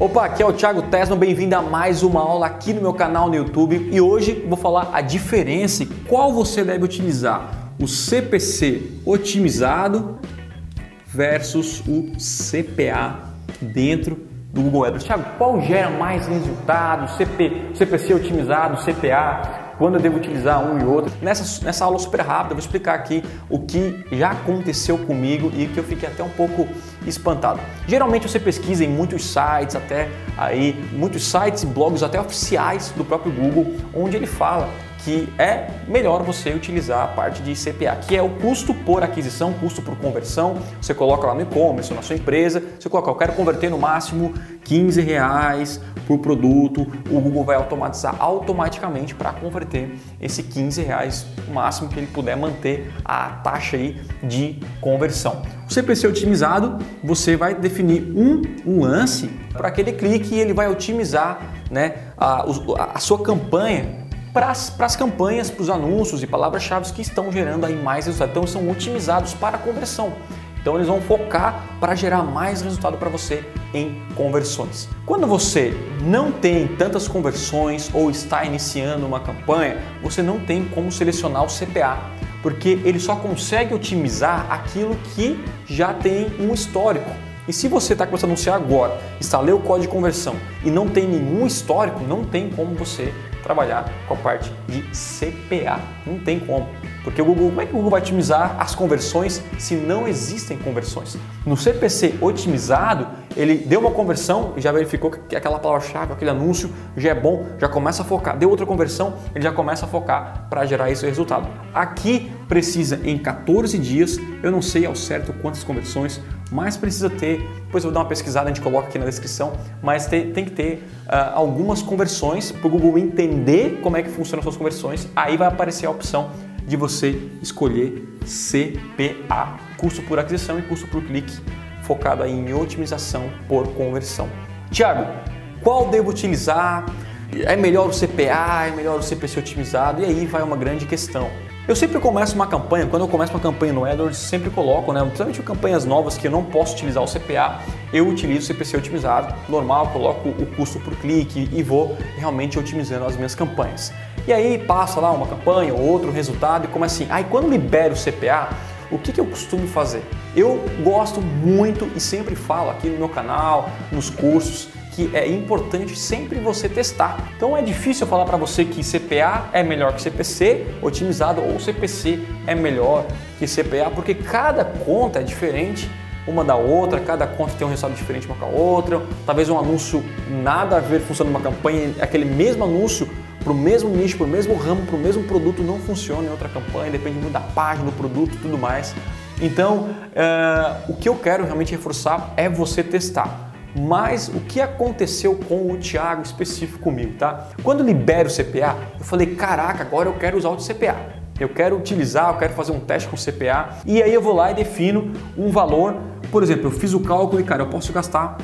Opa, aqui é o Thiago Tesman, bem-vindo a mais uma aula aqui no meu canal no YouTube e hoje vou falar a diferença e qual você deve utilizar, o CPC otimizado versus o CPA dentro do Google Ads. Thiago, qual gera mais resultado, CP, CPC otimizado, CPA? Quando eu devo utilizar um e outro. Nessa, nessa aula super rápida, eu vou explicar aqui o que já aconteceu comigo e que eu fiquei até um pouco espantado. Geralmente você pesquisa em muitos sites, até aí, muitos sites e blogs até oficiais do próprio Google, onde ele fala que é melhor você utilizar a parte de CPA, que é o custo por aquisição, custo por conversão. Você coloca lá no e-commerce na sua empresa, você coloca, eu quero converter no máximo 15 reais por produto, o Google vai automatizar automaticamente para converter esse 15 reais, o máximo que ele puder manter a taxa aí de conversão. O CPC otimizado, você vai definir um, um lance para aquele clique e ele vai otimizar né, a, a sua campanha para as campanhas, para os anúncios e palavras-chave que estão gerando aí mais resultado. Então são otimizados para conversão. Então eles vão focar para gerar mais resultado para você em conversões. Quando você não tem tantas conversões ou está iniciando uma campanha, você não tem como selecionar o CPA, porque ele só consegue otimizar aquilo que já tem um histórico. E se você está começando a anunciar agora, instalei o código de conversão e não tem nenhum histórico, não tem como você trabalhar com a parte de CPA. Não tem como. Porque o Google, como é que o Google vai otimizar as conversões se não existem conversões? No CPC otimizado, ele deu uma conversão e já verificou que aquela palavra-chave, aquele anúncio já é bom, já começa a focar. Deu outra conversão, ele já começa a focar para gerar esse resultado. Aqui precisa em 14 dias, eu não sei ao certo quantas conversões, mas precisa ter, depois eu vou dar uma pesquisada, a gente coloca aqui na descrição, mas tem, tem que ter uh, algumas conversões para o Google entender como é que funcionam as suas conversões, aí vai aparecer a opção de você escolher CPA, custo por aquisição e custo por clique, focado em otimização por conversão. Tiago, qual devo utilizar? É melhor o CPA? É melhor o CPC otimizado? E aí vai uma grande questão. Eu sempre começo uma campanha, quando eu começo uma campanha no AdWords, sempre coloco, né, principalmente campanhas novas que eu não posso utilizar o CPA, eu utilizo o CPC otimizado, normal, coloco o custo por clique e vou realmente otimizando as minhas campanhas. E aí passa lá uma campanha ou outro resultado e como assim, aí quando libero o CPA, o que, que eu costumo fazer? Eu gosto muito e sempre falo aqui no meu canal, nos cursos, que é importante sempre você testar. Então é difícil eu falar para você que CPA é melhor que CPC otimizado ou CPC é melhor que CPA, porque cada conta é diferente uma da outra, cada conta tem um resultado diferente uma com a outra. Talvez um anúncio nada a ver funcionando numa campanha, aquele mesmo anúncio para o mesmo nicho, para o mesmo ramo, para o mesmo produto não funciona em outra campanha, depende muito da página, do produto tudo mais. Então, uh, o que eu quero realmente reforçar é você testar. Mas o que aconteceu com o Thiago específico comigo, tá? Quando eu libero o CPA, eu falei, caraca, agora eu quero usar o CPA. Eu quero utilizar, eu quero fazer um teste com o CPA e aí eu vou lá e defino um valor. Por exemplo, eu fiz o cálculo e cara, eu posso gastar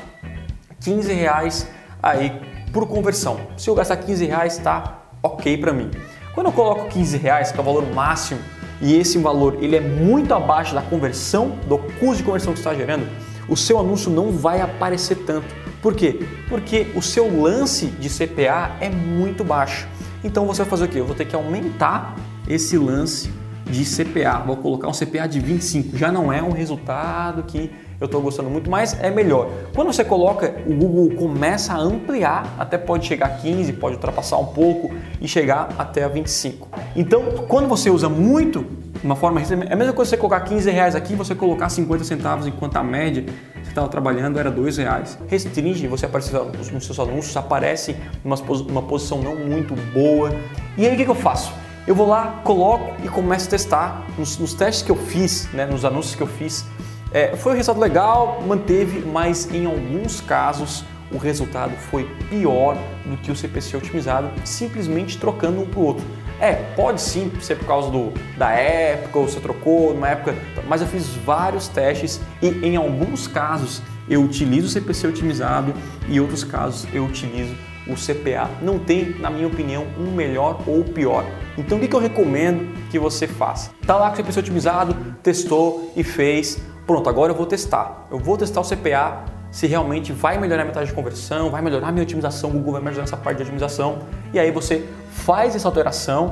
15 reais aí por conversão. Se eu gastar 15 reais, tá ok para mim. Quando eu coloco 15 reais, que é o valor máximo, e esse valor ele é muito abaixo da conversão, do custo de conversão que está gerando, o seu anúncio não vai aparecer tanto. Por quê? Porque o seu lance de CPA é muito baixo. Então você vai fazer o quê? Eu vou ter que aumentar esse lance de CPA. Vou colocar um CPA de 25. Já não é um resultado que eu estou gostando muito, mas é melhor. Quando você coloca, o Google começa a ampliar, até pode chegar a 15, pode ultrapassar um pouco e chegar até a 25. Então, quando você usa muito, uma forma é a mesma coisa você colocar 15 reais aqui, você colocar 50 centavos, enquanto a média que estava trabalhando era 2 reais. Restringe, você aparece nos seus anúncios, aparece numa, numa posição não muito boa. E aí o que eu faço? Eu vou lá, coloco e começo a testar. Nos, nos testes que eu fiz, né, nos anúncios que eu fiz, é, foi um resultado legal, manteve, mas em alguns casos o resultado foi pior do que o CPC otimizado, simplesmente trocando um para o outro. É, pode sim ser por causa do, da época, ou você trocou numa época, mas eu fiz vários testes e em alguns casos eu utilizo o CPC otimizado e em outros casos eu utilizo o CPA. Não tem, na minha opinião, um melhor ou pior. Então o que eu recomendo que você faça? Tá lá com o CPC otimizado, testou e fez. Pronto, agora eu vou testar. Eu vou testar o CPA se realmente vai melhorar a taxa de conversão, vai melhorar a minha otimização, o Google vai melhorar essa parte de otimização. E aí você faz essa alteração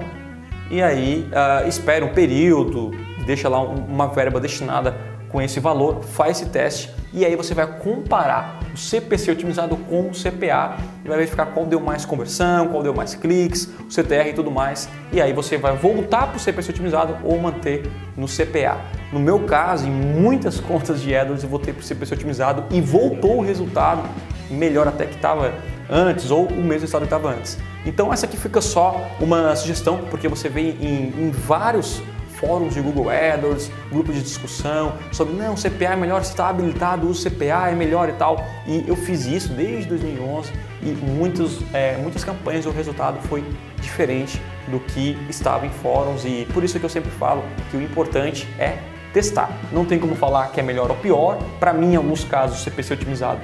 e aí uh, espera um período, deixa lá uma verba destinada com esse valor, faz esse teste e aí você vai comparar CPC otimizado com o CPA e vai verificar qual deu mais conversão, qual deu mais cliques, o CTR e tudo mais. E aí você vai voltar para o CPC otimizado ou manter no CPA. No meu caso, em muitas contas de AdWords eu voltei para o CPC otimizado e voltou o resultado melhor até que estava antes ou o mesmo resultado que estava antes. Então essa aqui fica só uma sugestão porque você vê em, em vários fóruns de Google AdWords, grupos de discussão sobre não, CPA é melhor, se está habilitado, o CPA é melhor e tal. E eu fiz isso desde 2011 e muitos, é, muitas campanhas o resultado foi diferente do que estava em fóruns e por isso que eu sempre falo que o importante é testar. Não tem como falar que é melhor ou pior. Para mim, em alguns casos, o CPC otimizado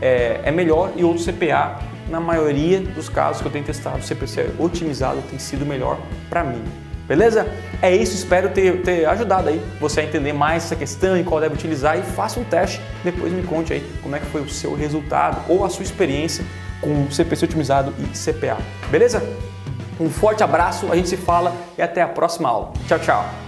é, é melhor e outro CPA, na maioria dos casos que eu tenho testado, o CPC otimizado tem sido melhor para mim. Beleza? É isso, espero ter, ter ajudado aí você a entender mais essa questão e qual deve utilizar e faça um teste, depois me conte aí como é que foi o seu resultado ou a sua experiência com CPC otimizado e CPA. Beleza? Um forte abraço, a gente se fala e até a próxima aula. Tchau, tchau!